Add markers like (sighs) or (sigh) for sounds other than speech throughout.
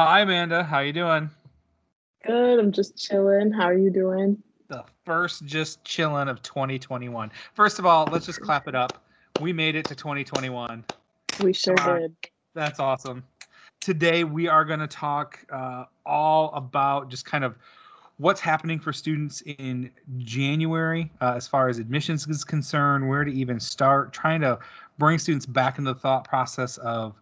Hi, Amanda. How you doing? Good. I'm just chilling. How are you doing? The first just chilling of 2021. First of all, let's just clap it up. We made it to 2021. We sure did. That's awesome. Today we are going to talk uh, all about just kind of what's happening for students in January uh, as far as admissions is concerned, where to even start, trying to bring students back into the thought process of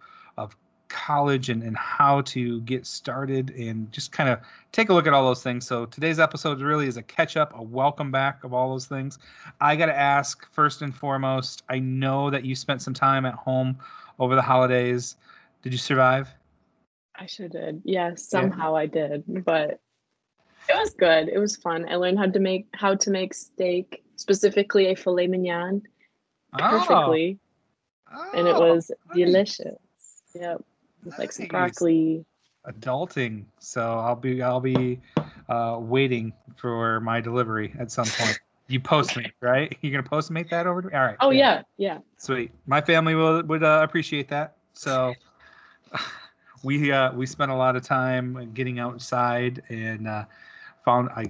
college and, and how to get started and just kind of take a look at all those things. So today's episode really is a catch up, a welcome back of all those things. I got to ask first and foremost, I know that you spent some time at home over the holidays. Did you survive? I sure did. Yeah, somehow yeah. I did, but it was good. It was fun. I learned how to make how to make steak, specifically a filet mignon, oh. perfectly, oh. and it oh, was nice. delicious. Yep with like some broccoli. Adulting. So I'll be I'll be uh, waiting for my delivery at some point. You post me, (laughs) right? You're gonna post make that over to me. All right. Oh yeah, yeah. Sweet. My family will would uh, appreciate that. So (sighs) we uh, we spent a lot of time getting outside and uh, found I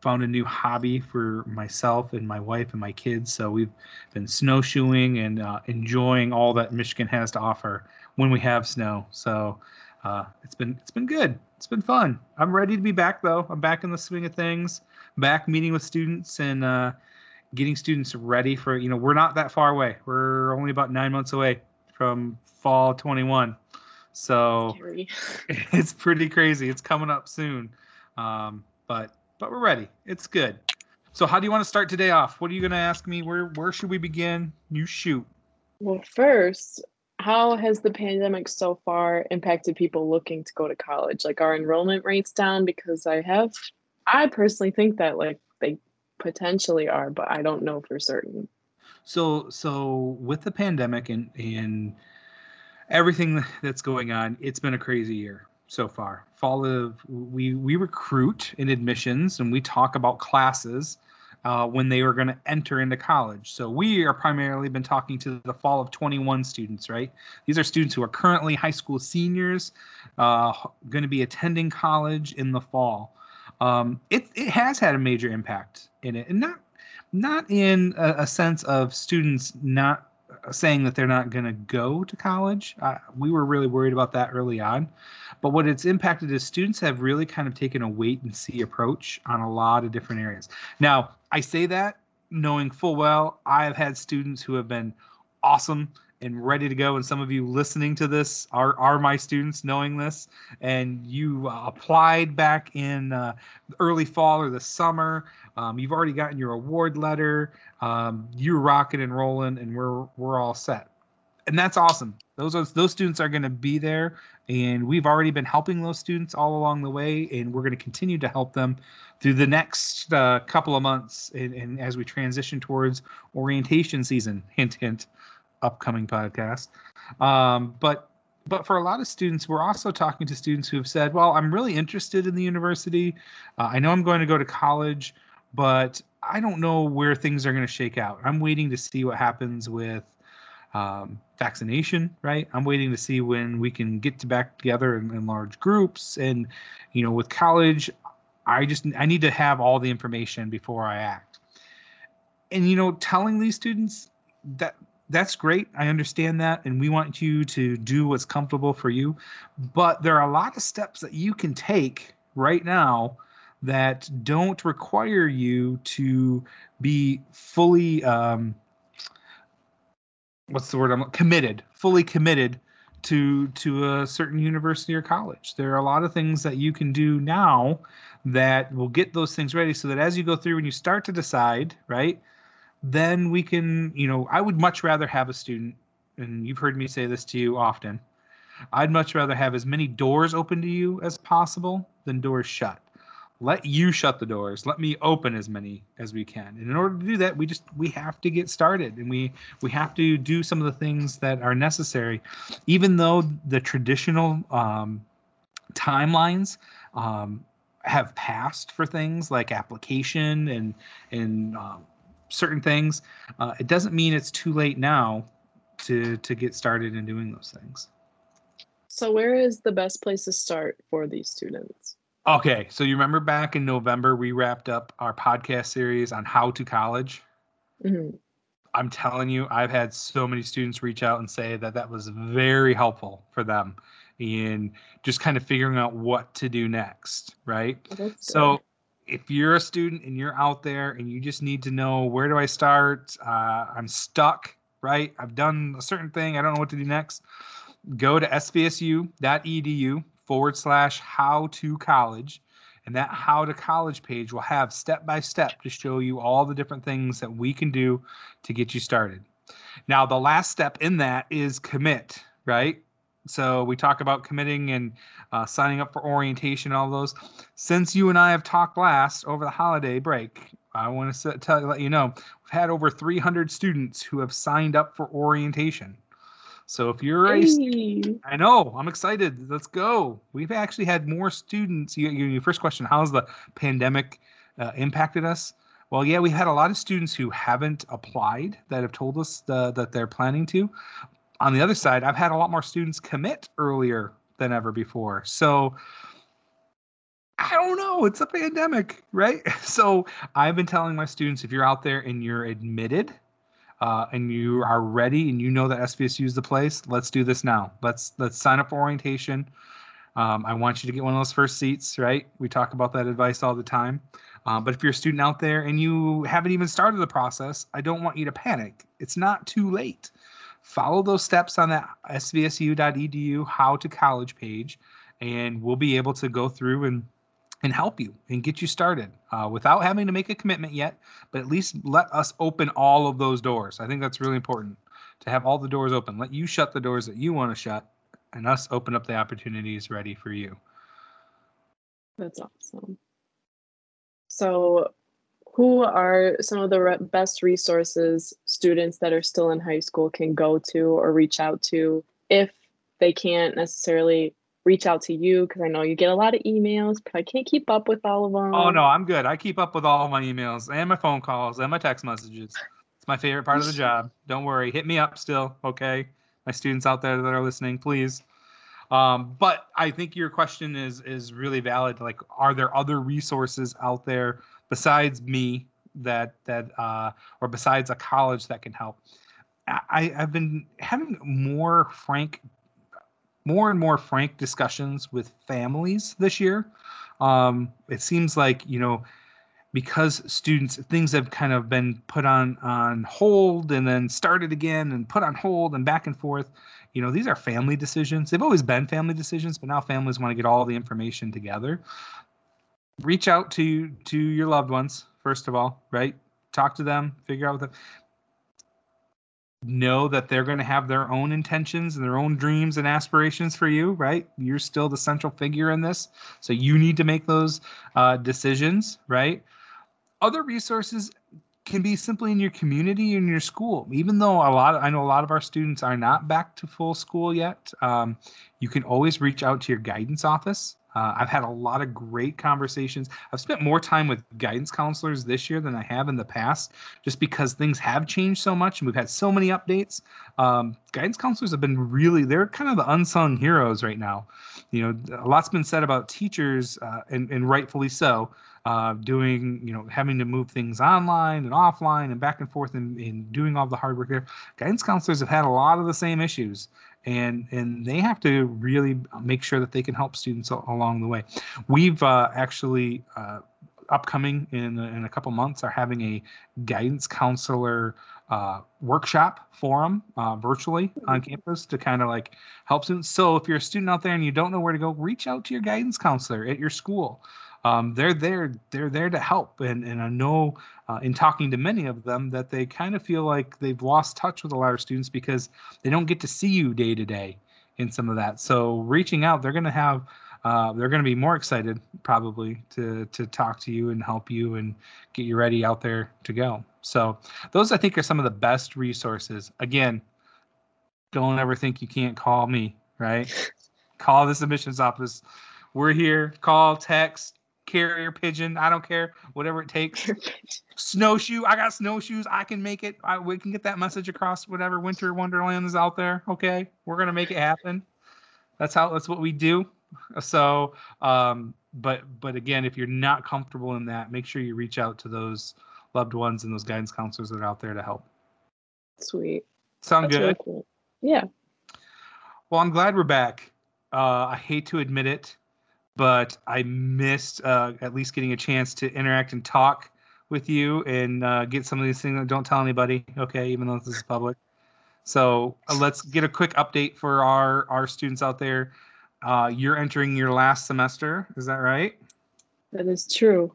found a new hobby for myself and my wife and my kids. So we've been snowshoeing and uh, enjoying all that Michigan has to offer when we have snow. So uh, it's been it's been good. It's been fun. I'm ready to be back though. I'm back in the swing of things. Back meeting with students and uh, getting students ready for you know we're not that far away. We're only about nine months away from fall 21. So Scary. (laughs) it's pretty crazy. It's coming up soon. Um, but but we're ready. It's good. So how do you want to start today off? What are you going to ask me? Where where should we begin? You shoot. Well, first, how has the pandemic so far impacted people looking to go to college? Like our enrollment rates down because I have I personally think that like they potentially are, but I don't know for certain. So so with the pandemic and and everything that's going on, it's been a crazy year so far. Fall of we we recruit in admissions and we talk about classes uh, when they were going to enter into college. So we are primarily been talking to the fall of 21 students, right? These are students who are currently high school seniors, uh, going to be attending college in the fall. Um, it, it has had a major impact in it, and not not in a, a sense of students not saying that they're not going to go to college. Uh, we were really worried about that early on. But what it's impacted is students have really kind of taken a wait and see approach on a lot of different areas. Now, I say that knowing full well I have had students who have been awesome and ready to go and some of you listening to this are are my students knowing this and you uh, applied back in uh, early fall or the summer um, you've already gotten your award letter. Um, you're rocking and rolling and we're we're all set. And that's awesome. Those are those students are going to be there and we've already been helping those students all along the way and we're going to continue to help them through the next uh, couple of months and, and as we transition towards orientation season. Hint hint. Upcoming podcast. Um, but but for a lot of students, we're also talking to students who have said, "Well, I'm really interested in the university. Uh, I know I'm going to go to college, but I don't know where things are going to shake out. I'm waiting to see what happens with." Um, vaccination, right? I'm waiting to see when we can get to back together in, in large groups, and you know, with college, I just I need to have all the information before I act. And you know, telling these students that that's great. I understand that. And we want you to do what's comfortable for you. But there are a lot of steps that you can take right now that don't require you to be fully, um, what's the word? I'm committed, fully committed to to a certain university or college. There are a lot of things that you can do now that will get those things ready so that as you go through and you start to decide, right? then we can, you know, I would much rather have a student, and you've heard me say this to you often. I'd much rather have as many doors open to you as possible than doors shut. Let you shut the doors. Let me open as many as we can. And in order to do that, we just we have to get started, and we we have to do some of the things that are necessary, even though the traditional um, timelines um, have passed for things like application and and um, certain things. Uh, it doesn't mean it's too late now to to get started in doing those things. So, where is the best place to start for these students? Okay, so you remember back in November we wrapped up our podcast series on how to college. Mm-hmm. I'm telling you, I've had so many students reach out and say that that was very helpful for them in just kind of figuring out what to do next, right? Oh, so if you're a student and you're out there and you just need to know where do I start, uh, I'm stuck, right? I've done a certain thing, I don't know what to do next. Go to svsu.edu forward slash how to college. And that how to college page will have step by step to show you all the different things that we can do to get you started. Now, the last step in that is commit, right? So we talk about committing and uh, signing up for orientation, all those. Since you and I have talked last over the holiday break, I want to tell let you know, we've had over 300 students who have signed up for orientation. So if you're hey. a, I know, I'm excited. Let's go. We've actually had more students. You, your first question: How's the pandemic uh, impacted us? Well, yeah, we had a lot of students who haven't applied that have told us the, that they're planning to. On the other side, I've had a lot more students commit earlier than ever before. So I don't know. It's a pandemic, right? (laughs) So I've been telling my students if you're out there and you're admitted uh, and you are ready and you know that SVSU is the place, let's do this now. Let's let's sign up for orientation. Um, I want you to get one of those first seats, right? We talk about that advice all the time. Uh, but if you're a student out there and you haven't even started the process, I don't want you to panic. It's not too late. Follow those steps on that svsu.edu how to college page, and we'll be able to go through and and help you and get you started uh, without having to make a commitment yet, but at least let us open all of those doors. I think that's really important to have all the doors open. Let you shut the doors that you want to shut and us open up the opportunities ready for you. That's awesome. So, who are some of the re- best resources students that are still in high school can go to or reach out to if they can't necessarily reach out to you because I know you get a lot of emails, but I can't keep up with all of them. Oh no, I'm good. I keep up with all my emails and my phone calls and my text messages. It's my favorite part of the job. Don't worry. Hit me up still, okay? My students out there that are listening, please. Um, but I think your question is is really valid. Like, are there other resources out there besides me that that uh, or besides a college that can help? I, I've been having more frank more and more frank discussions with families this year. Um, it seems like you know because students things have kind of been put on on hold and then started again and put on hold and back and forth you know these are family decisions. They've always been family decisions but now families want to get all the information together. Reach out to to your loved ones first of all right? Talk to them figure out what the, know that they're going to have their own intentions and their own dreams and aspirations for you, right? You're still the central figure in this. So you need to make those uh, decisions, right? Other resources can be simply in your community in your school even though a lot of, i know a lot of our students are not back to full school yet um, you can always reach out to your guidance office uh, I've had a lot of great conversations. I've spent more time with guidance counselors this year than I have in the past, just because things have changed so much and we've had so many updates. Um, guidance counselors have been really, they're kind of the unsung heroes right now. You know, a lot's been said about teachers, uh, and, and rightfully so, uh, doing, you know, having to move things online and offline and back and forth and, and doing all the hard work there. Guidance counselors have had a lot of the same issues and and they have to really make sure that they can help students along the way. We've uh, actually uh, upcoming in in a couple months are having a guidance counselor uh, workshop forum uh, virtually on campus to kind of like help students. So if you're a student out there and you don't know where to go, reach out to your guidance counselor at your school um, they're there they're there to help. And and i know uh, in talking to many of them that they kind of feel like they've lost touch with a lot of students because they don't get to see you day to day in some of that. So reaching out they're going to have uh, they're going to be more excited probably to to talk to you and help you and get you ready out there to go. So those i think are some of the best resources. Again don't ever think you can't call me right? (laughs) Call the submissions office. We're here. Call text carrier pigeon. I don't care, whatever it takes. Snowshoe. I got snowshoes. I can make it. I, we can get that message across. Whatever winter wonderland is out there. Okay, we're gonna make it happen. That's how. That's what we do. So, um, but but again, if you're not comfortable in that, make sure you reach out to those loved ones and those guidance counselors that are out there to help. Sweet. Sound That's good? Really cool. Yeah. Well, I'm glad we're back. Uh, I hate to admit it, but I missed uh, at least getting a chance to interact and talk with you and uh, get some of these things. Don't tell anybody, okay? Even though this is public. So uh, let's get a quick update for our our students out there. Uh, you're entering your last semester, is that right? That is true.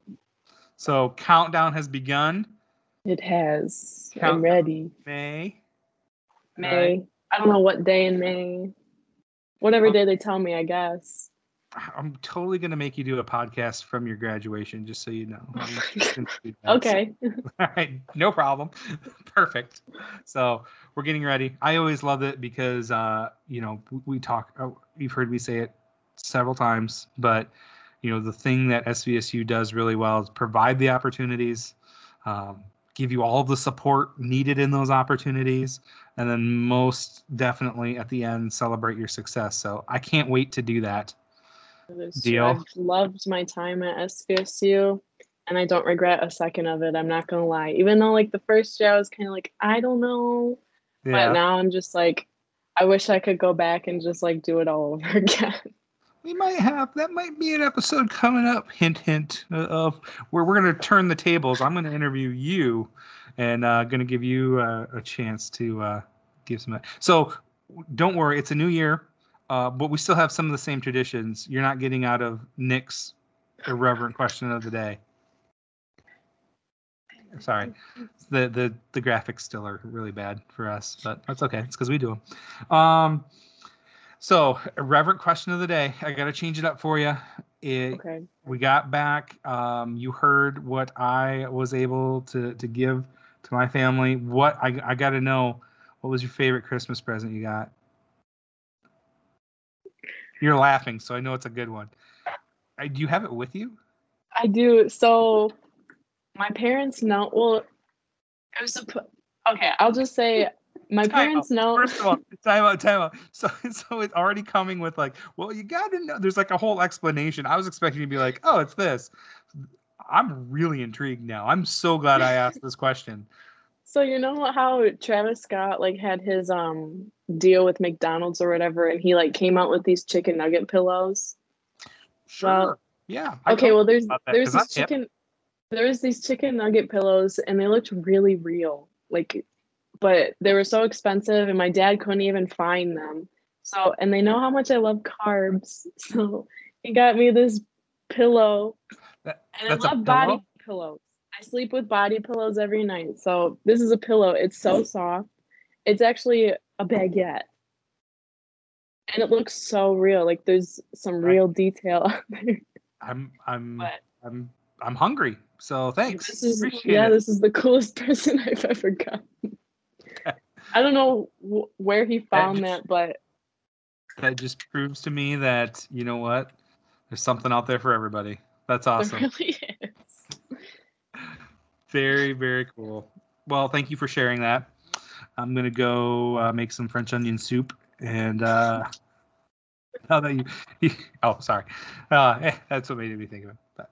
So countdown has begun. It has. Countdown I'm ready. May. May. Right. I don't know what day in May. Whatever day they tell me, I guess. I'm totally gonna make you do a podcast from your graduation, just so you know. (laughs) okay. (laughs) All right, no problem. (laughs) Perfect. So we're getting ready. I always love it because uh, you know we talk. Oh, you've heard me say it several times, but you know the thing that SVSU does really well is provide the opportunities, um, give you all the support needed in those opportunities, and then most definitely at the end celebrate your success. So I can't wait to do that. Deal. I've loved my time at SVSU and I don't regret a second of it. I'm not gonna lie. Even though like the first year I was kind of like, I don't know. Yeah. But now I'm just like, I wish I could go back and just like do it all (laughs) over again. We might have that might be an episode coming up. Hint, hint uh, of where we're gonna turn the tables. I'm gonna interview you, and uh, gonna give you uh, a chance to uh, give some. So don't worry, it's a new year, uh, but we still have some of the same traditions. You're not getting out of Nic's irreverent question of the day. Sorry, the the the graphics still are really bad for us, but that's okay. It's because we do them. Um, so irreverent question of the day. I got to change it up for you. It, okay. We got back. Um, you heard what I was able to to give to my family. What I I got to know. What was your favorite Christmas present you got? You're laughing, so I know it's a good one. I, do you have it with you? I do. So my parents know. Well, it was a. Okay, I'll just say my time parents out. know. First of all, time out, time out. (laughs) So, so it's already coming with like, well, you got to know. There's like a whole explanation. I was expecting to be like, oh, it's this. I'm really intrigued now. I'm so glad I asked this question. So you know how Travis Scott like had his um deal with McDonald's or whatever, and he like came out with these chicken nugget pillows. Sure. Well, yeah. I okay. Well, there's there's these chicken there's these chicken nugget pillows, and they looked really real. Like, but they were so expensive, and my dad couldn't even find them. So, and they know how much I love carbs, (laughs) so he got me this pillow, that, and I love body pillows. I sleep with body pillows every night. So this is a pillow. It's so oh. soft. It's actually a baguette. And it looks so real. Like there's some real detail (laughs) out there. I'm I'm but, I'm I'm hungry. So thanks. This is Appreciate yeah, it. this is the (laughs) coolest person I've ever gotten. I don't know wh- where he found that, just, that, but that just proves to me that you know what, there's something out there for everybody. That's awesome. There really is. Very very cool. Well, thank you for sharing that. I'm gonna go uh, make some French onion soup, and uh, (laughs) now that you, oh sorry, uh, that's what made me think of it. But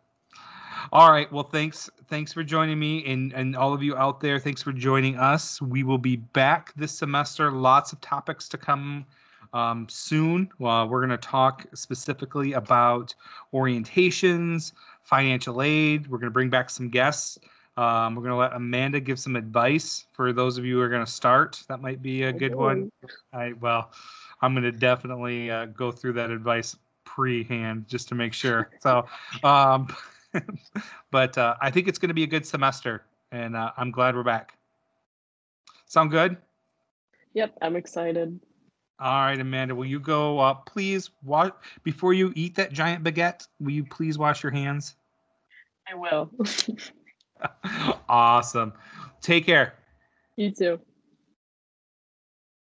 all right. Well, thanks. Thanks for joining me and, and all of you out there. Thanks for joining us. We will be back this semester. Lots of topics to come um, soon. Uh, we're going to talk specifically about orientations, financial aid. We're going to bring back some guests. Um, we're going to let Amanda give some advice for those of you who are going to start. That might be a good one. I well, I'm going to definitely uh, go through that advice pre-hand just to make sure. So, um, (laughs) but uh, I think it's going to be a good semester, and uh, I'm glad we're back. Sound good? Yep, I'm excited. All right, Amanda, will you go? Uh, please wash before you eat that giant baguette. Will you please wash your hands? I will. (laughs) (laughs) awesome. Take care. You too.